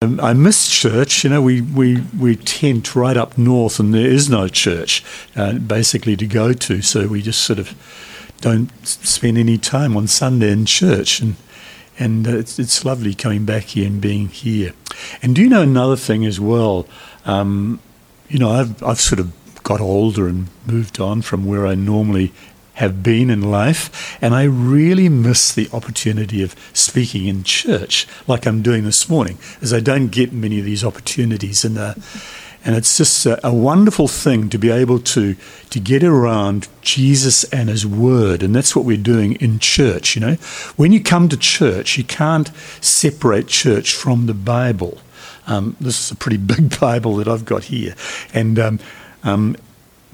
I miss church. You know, we, we, we tent right up north, and there is no church uh, basically to go to. So we just sort of don't spend any time on Sunday in church. And, and uh, it's, it's lovely coming back here and being here. And do you know another thing as well? Um, you know, I've, I've sort of got older and moved on from where I normally have been in life, and I really miss the opportunity of speaking in church like I'm doing this morning, as I don't get many of these opportunities. And, uh, and it's just a, a, wonderful thing to be able to, to get around Jesus and His Word, and that's what we're doing in church. You know, when you come to church, you can't separate church from the Bible. Um, this is a pretty big Bible that I've got here, and um, um,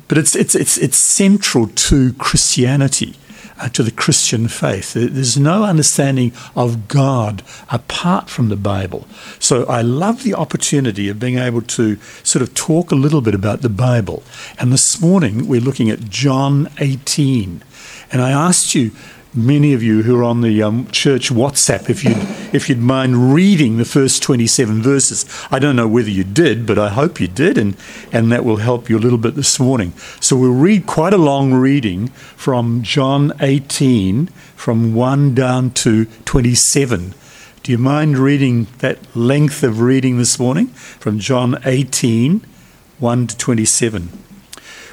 but it's, it's, it's, it's central to Christianity, uh, to the Christian faith. There's no understanding of God apart from the Bible. So I love the opportunity of being able to sort of talk a little bit about the Bible. And this morning we're looking at John 18. And I asked you many of you who are on the um, church WhatsApp, if you'd, if you'd mind reading the first 27 verses. I don't know whether you did, but I hope you did, and, and that will help you a little bit this morning. So we'll read quite a long reading from John 18, from 1 down to 27. Do you mind reading that length of reading this morning from John 18, 1 to 27?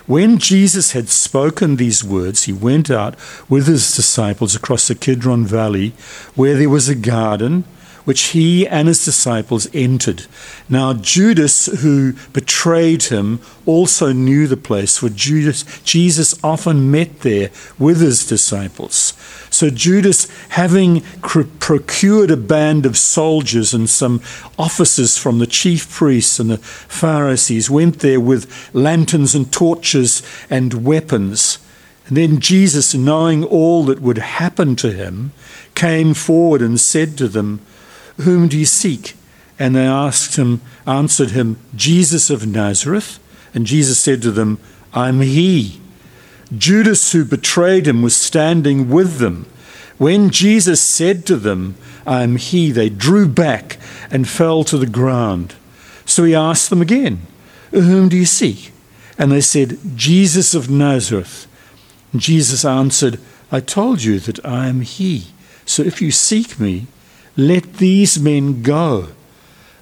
When Jesus had spoken these words, he went out with his disciples across the Kidron Valley, where there was a garden which he and his disciples entered. Now, Judas, who betrayed him, also knew the place, for Judas, Jesus often met there with his disciples. So, Judas, having procured a band of soldiers and some officers from the chief priests and the Pharisees, went there with lanterns and torches and weapons. And then Jesus, knowing all that would happen to him, came forward and said to them, whom do you seek? And they asked him, answered him, Jesus of Nazareth. And Jesus said to them, I'm he. Judas, who betrayed him, was standing with them. When Jesus said to them, I am he, they drew back and fell to the ground. So he asked them again, Whom do you seek? And they said, Jesus of Nazareth. And Jesus answered, I told you that I am he. So if you seek me, let these men go.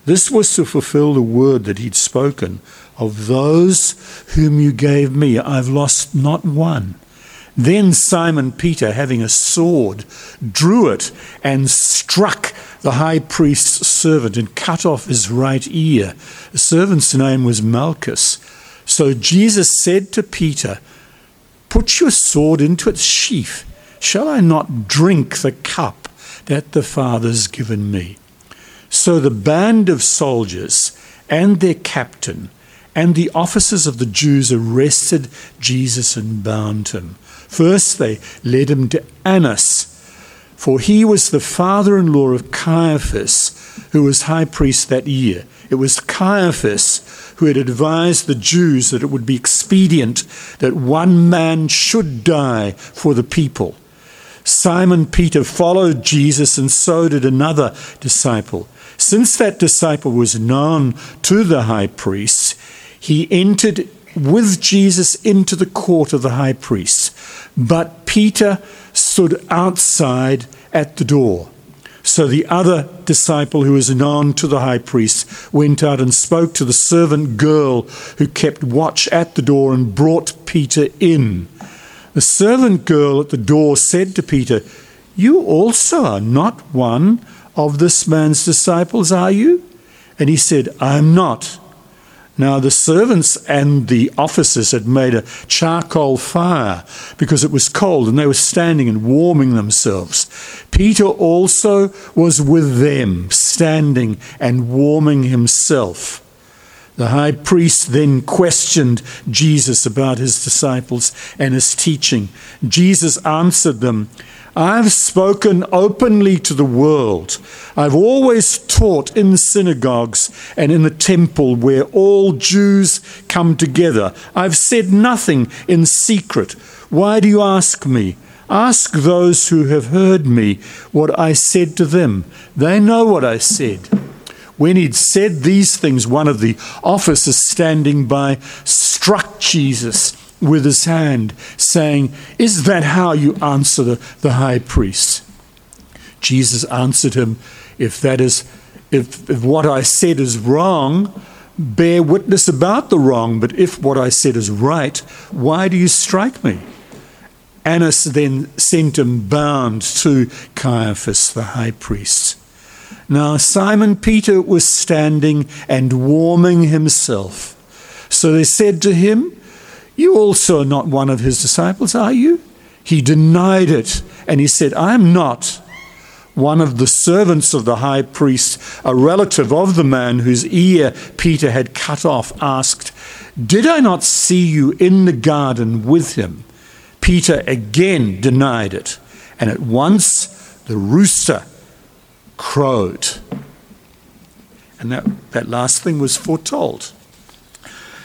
This was to fulfill the word that he'd spoken of those whom you gave me. I've lost not one. Then Simon Peter, having a sword, drew it and struck the high priest's servant and cut off his right ear. The servant's name was Malchus. So Jesus said to Peter, Put your sword into its sheath. Shall I not drink the cup that the Father's given me. So the band of soldiers and their captain and the officers of the Jews arrested Jesus and bound him. First, they led him to Annas, for he was the father in law of Caiaphas, who was high priest that year. It was Caiaphas who had advised the Jews that it would be expedient that one man should die for the people. Simon Peter followed Jesus, and so did another disciple. Since that disciple was known to the high priest, he entered with Jesus into the court of the high priest. But Peter stood outside at the door. So the other disciple, who was known to the high priest, went out and spoke to the servant girl who kept watch at the door and brought Peter in. The servant girl at the door said to Peter, You also are not one of this man's disciples, are you? And he said, I am not. Now, the servants and the officers had made a charcoal fire because it was cold and they were standing and warming themselves. Peter also was with them, standing and warming himself. The high priest then questioned Jesus about his disciples and his teaching. Jesus answered them, I've spoken openly to the world. I've always taught in the synagogues and in the temple where all Jews come together. I've said nothing in secret. Why do you ask me? Ask those who have heard me what I said to them. They know what I said. When he'd said these things, one of the officers standing by struck Jesus with his hand, saying, Is that how you answer the, the high priest? Jesus answered him, If that is if, if what I said is wrong, bear witness about the wrong, but if what I said is right, why do you strike me? Annas then sent him bound to Caiaphas, the high priest. Now Simon Peter was standing and warming himself. So they said to him, You also are not one of his disciples, are you? He denied it, and he said, I am not one of the servants of the high priest, a relative of the man whose ear Peter had cut off, asked, Did I not see you in the garden with him? Peter again denied it, and at once the rooster crowed. And that, that last thing was foretold.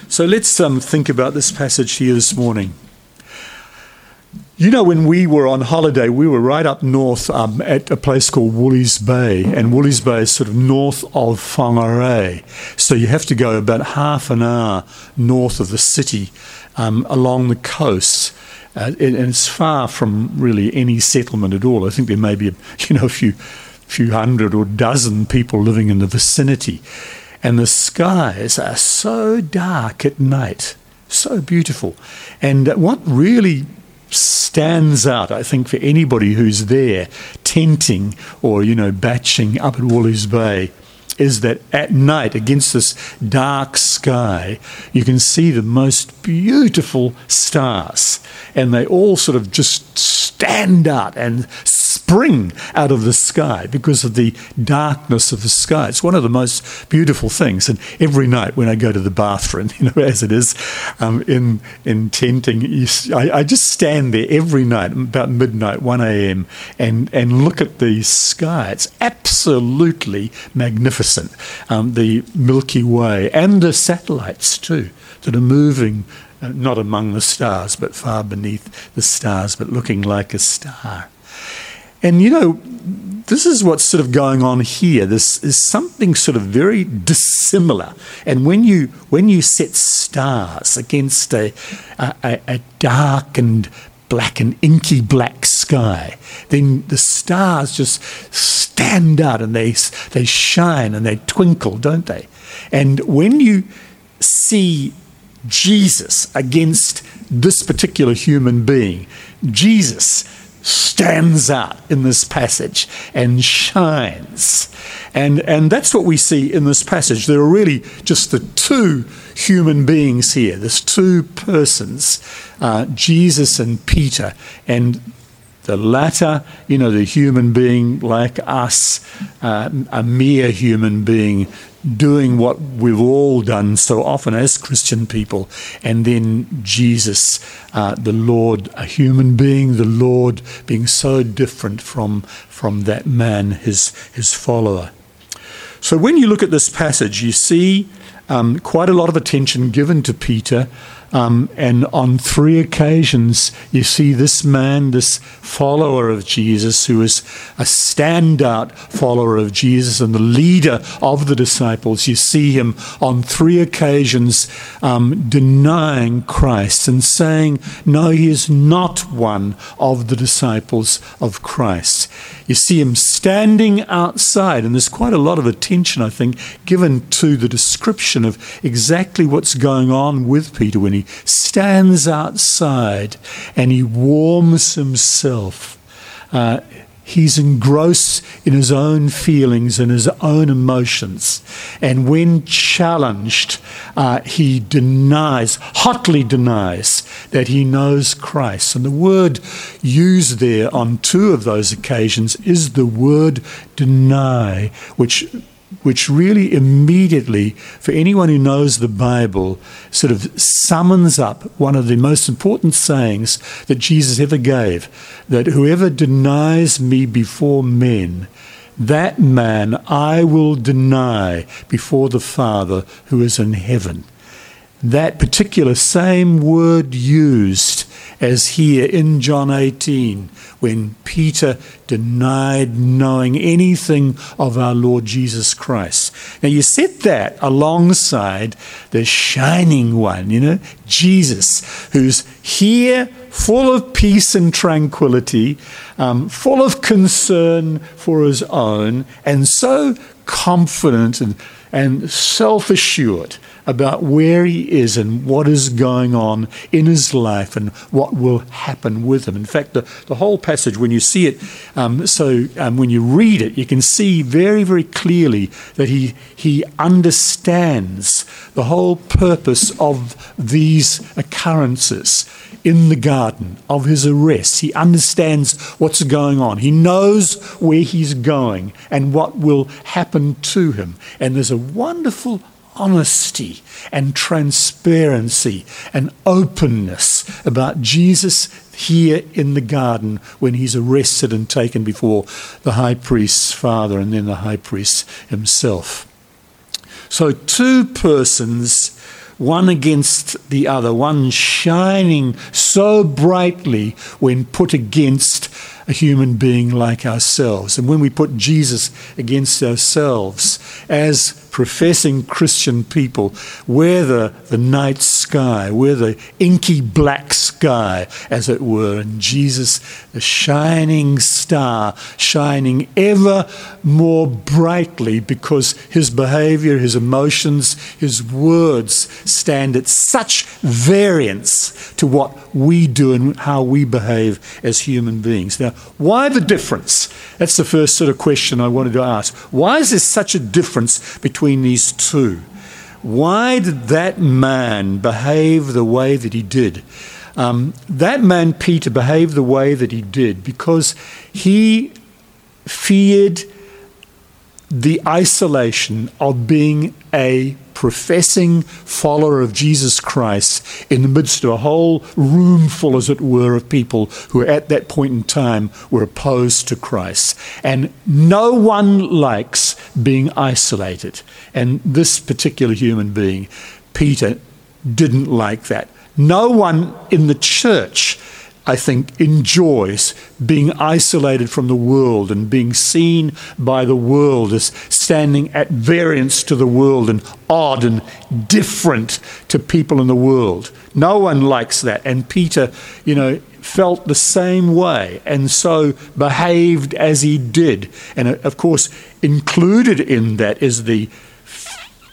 So let's um, think about this passage here this morning. You know, when we were on holiday, we were right up north um, at a place called Woolleys Bay, and Woolleys Bay is sort of north of Whangarei. So you have to go about half an hour north of the city um, along the coast. Uh, and it's far from really any settlement at all. I think there may be, you know, a few, few hundred or dozen people living in the vicinity. And the skies are so dark at night, so beautiful. And what really stands out, I think, for anybody who's there tenting or, you know, batching up at Woolleys Bay is that at night, against this dark sky, you can see the most beautiful stars. And they all sort of just stand out and spring out of the sky because of the darkness of the sky. It's one of the most beautiful things. And every night when I go to the bathroom, you know, as it is um, in in tenting, I, I, just stand there every night about midnight, one a.m. and and look at the sky. It's absolutely magnificent. Um, the Milky Way and the satellites too that are moving uh, not among the stars, but far beneath the stars, but looking like a star. And you know, this is what's sort of going on here. This is something sort of very dissimilar. And when you when you set stars against a, a, a dark and black and inky black sky, then the stars just stand out and they they shine and they twinkle, don't they? And when you see Jesus against this particular human being, Jesus stands out in this passage and shines. And, and that's what we see in this passage. There are really just the two human beings here. There's two persons, uh, Jesus and Peter. And the latter, you know, the human being like us, uh, a mere human being doing what we've all done so often as Christian people, and then Jesus, uh, the Lord, a human being, the Lord being so different from, from that man, his, his follower. So when you look at this passage, you see um, quite a lot of attention given to Peter um, and on three occasions, you see this man, this follower of Jesus, who is a standout follower of Jesus and the leader of the disciples, you see him on three occasions um, denying Christ and saying, No, he is not one of the disciples of Christ. You see him standing outside, and there's quite a lot of attention, I think, given to the description of exactly what's going on with Peter when he stands outside and he warms himself. Uh, he's engrossed in his own feelings and his own emotions. And when challenged, uh, he denies, hotly denies, that he knows Christ. And the word used there on two of those occasions is the word deny, which which really immediately, for anyone who knows the Bible, sort of summons up one of the most important sayings that Jesus ever gave that whoever denies me before men, that man I will deny before the Father who is in heaven. That particular same word used as here in John 18, when Peter denied knowing anything of our Lord Jesus Christ. Now, you set that alongside the shining one, you know, Jesus, who's here full of peace and tranquility, um, full of concern for his own, and so confident and, and self assured about where he is and what is going on in his life and what will happen with him. In fact, the, the whole passage, when you see it, um, so um, when you read it, you can see very, very clearly that he, he understands the whole purpose of these occurrences in the garden, of his arrest. He understands what's going on. He knows where he's going and what will happen to him. And there's a wonderful honesty and transparency and openness about Jesus here in the garden when he's arrested and taken before the high priest's father and then the high priest himself. So, two persons, one against the other, one shining so brightly when put against a human being like ourselves. And when we put Jesus against ourselves as professing Christian people, we're the, the night sky, we're the inky black sky, as it were, and Jesus, the shining star, shining ever more brightly because his behavior, his emotions, his words stand at such variance to what we do and how we behave as human beings. Now, why the difference? That's the first sort of question I wanted to ask. Why is there such a difference between these two? Why did that man behave the way that he did? Um, that man, Peter, behaved the way that he did because he feared the isolation of being a professing follower of Jesus Christ in the midst of a whole room full, as it were, of people who at that point in time were opposed to Christ. And no one likes being isolated. And this particular human being, Peter, didn't like that. No one in the church I think, enjoys being isolated from the world and being seen by the world as standing at variance to the world and odd and different to people in the world. No one likes that. And Peter, you know, felt the same way and so behaved as he did. And uh, of course, included in that is the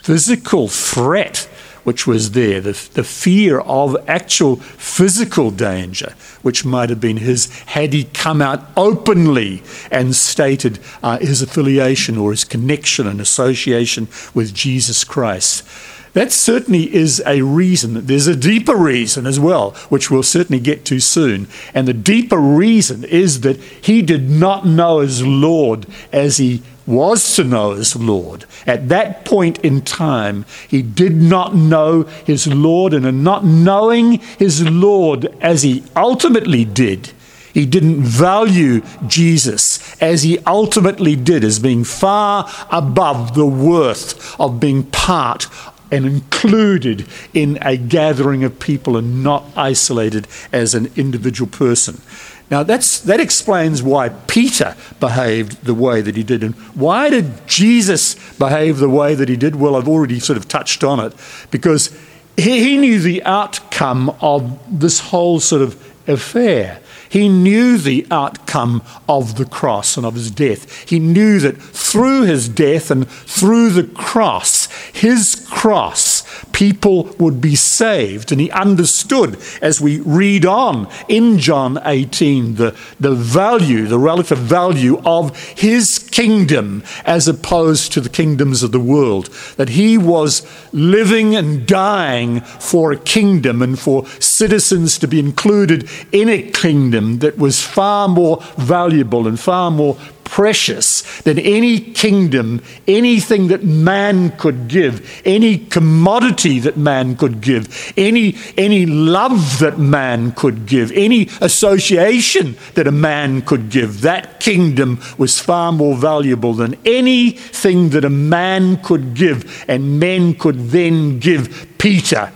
physical threat which was there, the, the fear of actual physical danger, which might have been his had he come out openly and stated uh, his affiliation or his connection and association with Jesus Christ. That certainly is a reason. There's a deeper reason as well, which we'll certainly get to soon. And the deeper reason is that he did not know his Lord as he was to know his Lord. At that point in time, he did not know his Lord, and in not knowing his Lord as he ultimately did, he didn't value Jesus as he ultimately did, as being far above the worth of being part and included in a gathering of people and not isolated as an individual person. Now, that's, that explains why Peter behaved the way that he did. And why did Jesus behave the way that he did? Well, I've already sort of touched on it because he, he knew the outcome of this whole sort of affair. He knew the outcome of the cross and of his death. He knew that through his death and through the cross, his cross, people would be saved. And he understood as we read on in John 18 the, the value, the relative value of his kingdom as opposed to the kingdoms of the world. That he was living and dying for a kingdom and for citizens to be included in a kingdom that was far more valuable and far more precious than any kingdom, anything that man could give, any commodity that man could give, any, any love that man could give, any association that a man could give. That kingdom was far more valuable than anything that a man could give, and men could then give Peter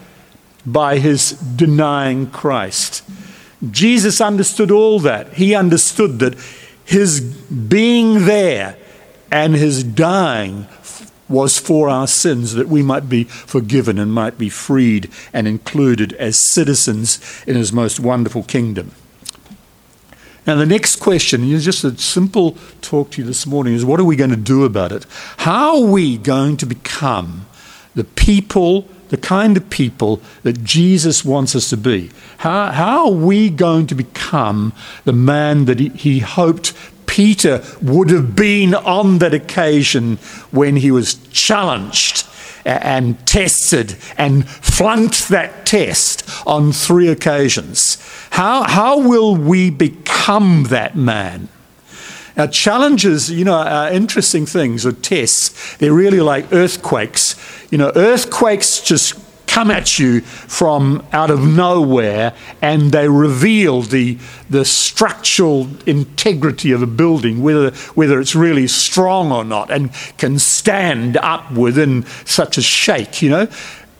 by his denying Christ. Jesus understood all that. He understood that his being there and his dying was for our sins, that we might be forgiven and might be freed and included as citizens in his most wonderful kingdom. Now, the next question, is just a simple talk to you this morning, is what are we going to do about it? How are we going to become the people, the kind of people that Jesus wants us to be? How, how are we going to become the man that he, he hoped Peter would have been on that occasion when he was challenged and tested and flunked that test on three occasions. How, how will we become that man? Now, challenges, you know, are interesting things or tests. They're really like earthquakes. You know, earthquakes just come at you from out of nowhere and they reveal the, the structural integrity of a building, whether, whether it's really strong or not, and can stand up within such a shake, you know.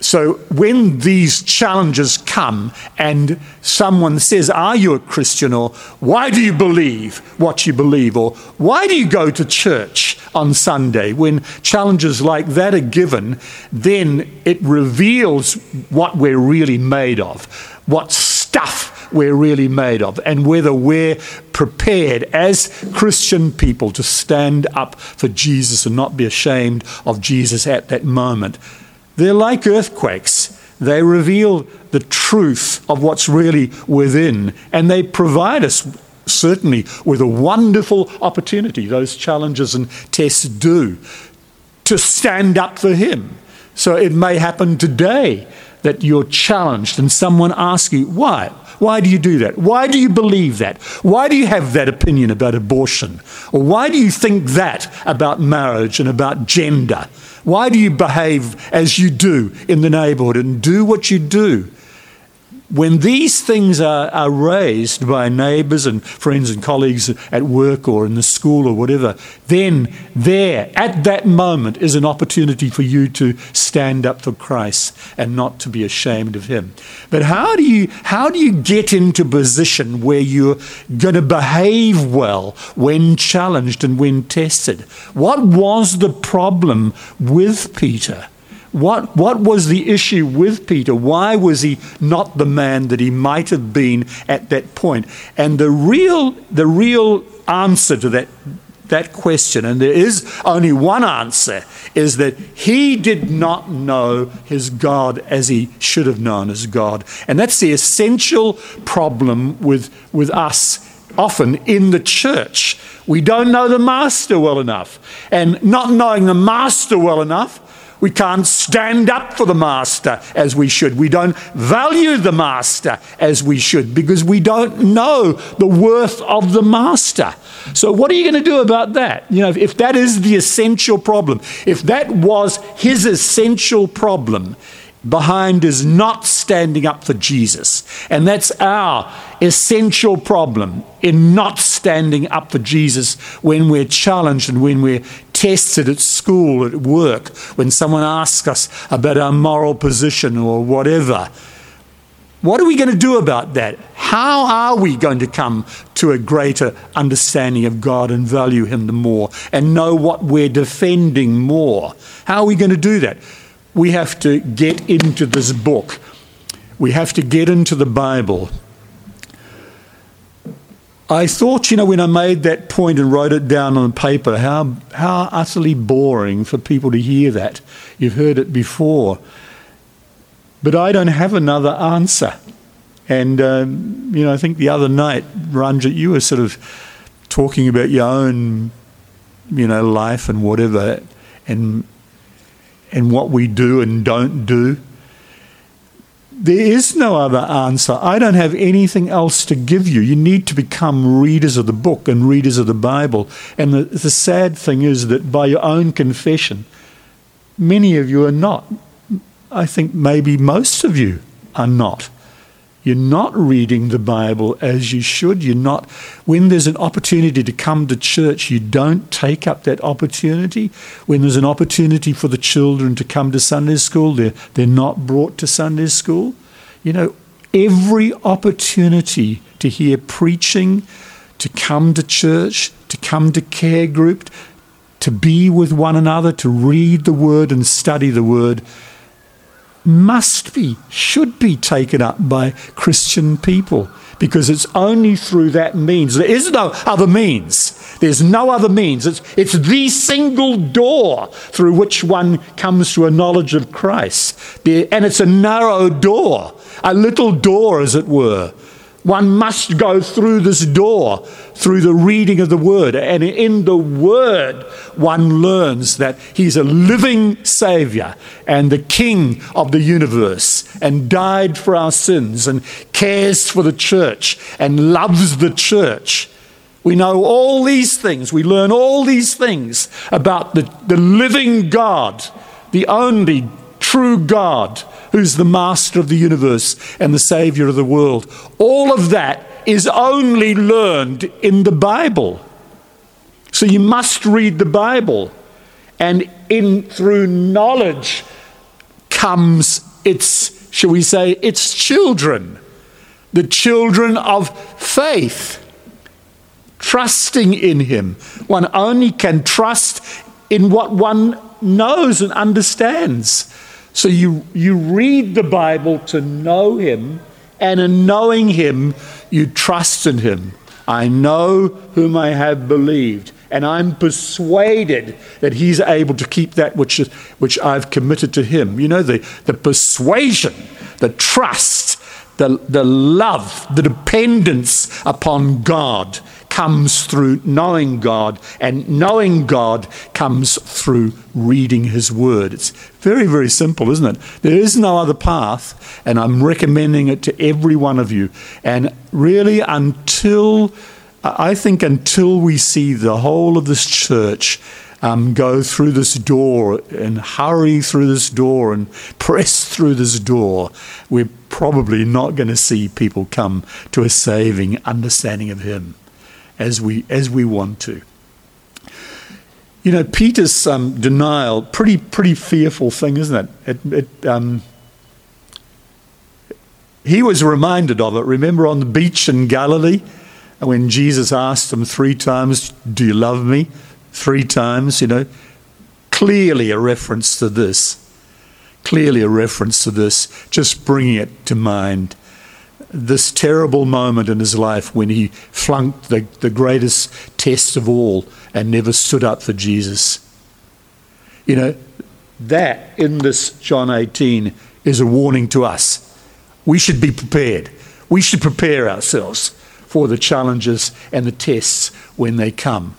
So when these challenges come and someone says, Are you a Christian? or Why do you believe what you believe? or Why do you go to church on Sunday? When challenges like that are given, then it reveals what we're really made of, what stuff we're really made of, and whether we're prepared as Christian people to stand up for Jesus and not be ashamed of Jesus at that moment. They're like earthquakes. They reveal the truth of what's really within, and they provide us certainly with a wonderful opportunity, those challenges and tests do, to stand up for Him. So it may happen today that you're challenged and someone asks you, why? Why do you do that? Why do you believe that? Why do you have that opinion about abortion? Or why do you think that about marriage and about gender? Why do you behave as you do in the neighborhood and do what you do? When these things are, are raised by neighbors and friends and colleagues at work or in the school or whatever, then there, at that moment, is an opportunity for you to stand up for Christ and not to be ashamed of Him. But how do you, how do you get into position where you're going to behave well when challenged and when tested? What was the problem with Peter? What, what was the issue with Peter? Why was he not the man that he might have been at that point? And the real, the real answer to that, that question, and there is only one answer, is that he did not know his God as he should have known his God. And that's the essential problem with, with us often in the church. We don't know the master well enough. And not knowing the master well enough we can't stand up for the master as we should. We don't value the master as we should because we don't know the worth of the master. So, what are you going to do about that? You know, if that is the essential problem, if that was his essential problem, behind is not standing up for Jesus. And that's our essential problem in not standing up for Jesus when we're challenged and when we're tested at school, at work, when someone asks us about our moral position or whatever. What are we going to do about that? How are we going to come to a greater understanding of God and value Him the more and know what we're defending more? How are we going to do that? we have to get into this book. We have to get into the Bible. I thought, you know, when I made that point and wrote it down on the paper, how, how utterly boring for people to hear that. You've heard it before. But I don't have another answer. And, um, you know, I think the other night, Ranjit, you were sort of talking about your own, you know, life and whatever. And and what we do and don't do. There is no other answer. I don't have anything else to give you. You need to become readers of the book and readers of the Bible. And the, the sad thing is that by your own confession, many of you are not. I think maybe most of you are not. You're not reading the Bible as you should. You're not, when there's an opportunity to come to church, you don't take up that opportunity. When there's an opportunity for the children to come to Sunday school, they're, they're not brought to Sunday school. You know, every opportunity to hear preaching, to come to church, to come to care group, to be with one another, to read the word and study the word, must be, should be taken up by Christian people because it's only through that means. There is no other means. There's no other means. It's, it's the single door through which one comes to a knowledge of Christ. And it's a narrow door, a little door, as it were. One must go through this door, through the reading of the Word. And in the Word, one learns that He's a living Savior and the King of the universe, and died for our sins, and cares for the church, and loves the church. We know all these things. We learn all these things about the, the living God, the only true God who's the master of the universe and the savior of the world. All of that is only learned in the Bible. So you must read the Bible. And in through knowledge comes its, shall we say, its children, the children of faith, trusting in Him. One only can trust in what one knows and understands. So you, you read the Bible to know Him, and in knowing Him, you trust in Him. I know whom I have believed, and I'm persuaded that He's able to keep that which, which I've committed to Him. You know, the, the persuasion, the trust, the, the love, the dependence upon God comes through knowing God, and knowing God comes through reading His Word. It's very, very simple, isn't it? There is no other path, and I'm recommending it to every one of you. And really, until I think until we see the whole of this church um, go through this door and hurry through this door and press through this door, we're probably not going to see people come to a saving understanding of Him as we as we want to. You know, Peter's um, denial, pretty pretty fearful thing, isn't it? it, it um, he was reminded of it. Remember on the beach in Galilee, when Jesus asked him three times, "Do you love me?" Three times, you know, clearly a reference to this. Clearly a reference to this. Just bringing it to mind this terrible moment in his life when he flunked the, the greatest test of all and never stood up for Jesus. You know, that in this John 18 is a warning to us. We should be prepared. We should prepare ourselves for the challenges and the tests when they come.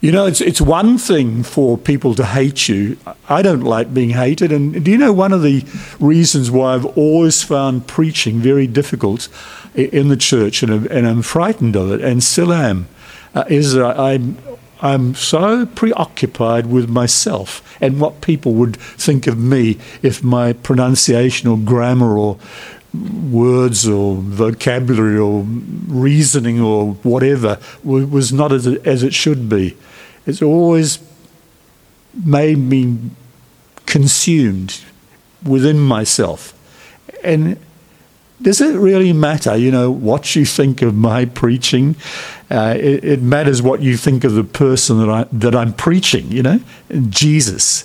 You know, it's, it's one thing for people to hate you. I don't like being hated. And do you know one of the reasons why I've always found preaching very difficult in the church, and, and I'm frightened of it, and still am, uh, is that I'm, I'm so preoccupied with myself and what people would think of me if my pronunciation or grammar or words or vocabulary or reasoning or whatever was not as it, as it should be. It's always made me consumed within myself. And does it really matter, you know, what you think of my preaching? Uh, it, it, matters what you think of the person that, I, that I'm preaching, you know, Jesus.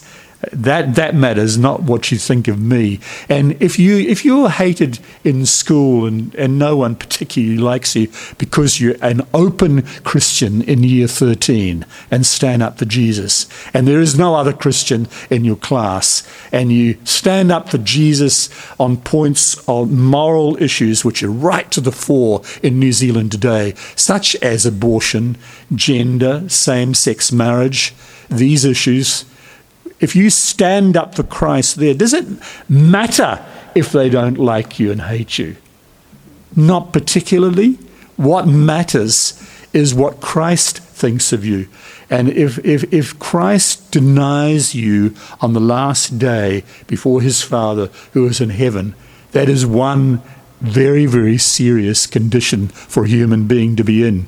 That that matters, not what you think of me. And if you if you're hated in school and, and no one particularly likes you because you're an open Christian in year 13 and stand up for Jesus, and there is no other Christian in your class, and you stand up for Jesus on points on moral issues which are right to the fore in New Zealand today, such as abortion, gender, same-sex marriage, these issues if you stand up for Christ there, does it matter if they don't like you and hate you? Not particularly. What matters is what Christ thinks of you. And if, if, if Christ denies you on the last day before his Father who is in heaven, that is one very, very serious condition for a human being to be in.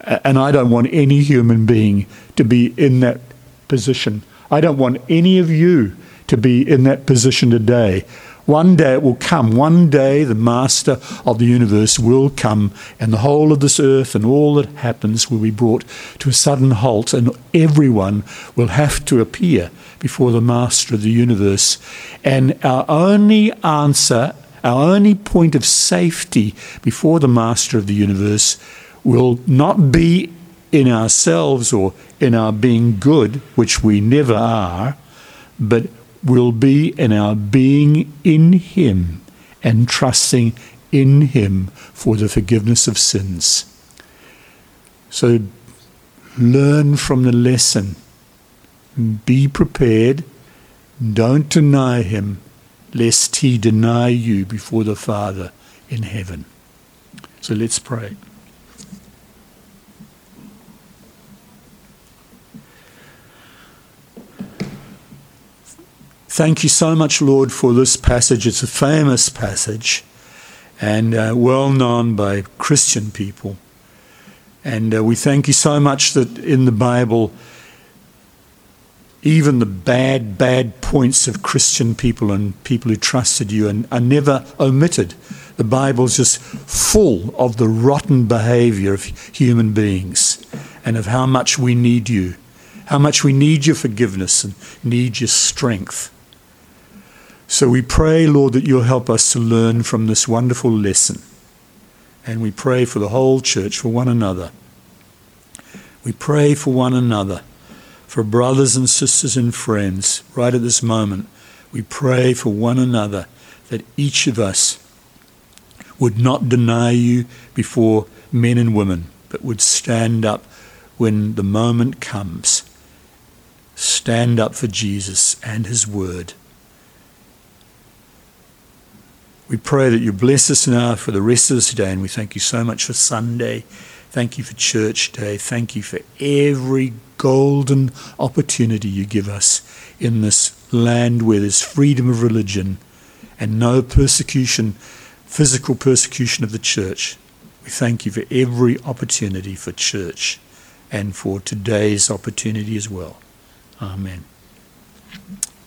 And I don't want any human being to be in that position I don't want any of you to be in that position today One day it will come. One day the Master of the universe will come, and the whole of this earth and all that happens will be brought to a sudden halt, and everyone will have to appear before the Master of the universe. And our only answer, our only point of safety before the Master of the universe will not be in ourselves or in our being good, which we never are, but will be in our being in Him and trusting in Him for the forgiveness of sins. So learn from the lesson. Be prepared. Don't deny Him, lest He deny you before the Father in heaven. So let's pray. Thank you so much, Lord, for this passage. It's a famous passage and uh, well known by Christian people. And uh, we thank you so much that in the Bible, even the bad, bad points of Christian people and people who trusted you are, are never omitted. The Bible's just full of the rotten behavior of human beings and of how much we need you, how much we need your forgiveness and need your strength. So we pray, Lord, that you'll help us to learn from this wonderful lesson. And we pray for the whole church, for one another. We pray for one another, for brothers and sisters and friends, right at this moment. We pray for one another that each of us would not deny you before men and women, but would stand up when the moment comes. Stand up for Jesus and his word. We pray that you bless us now for the rest of this day, and we thank you so much for Sunday. Thank you for Church Day. Thank you for every golden opportunity you give us in this land where there's freedom of religion and no persecution, physical persecution of the church. We thank you for every opportunity for church and for today's opportunity as well. Amen.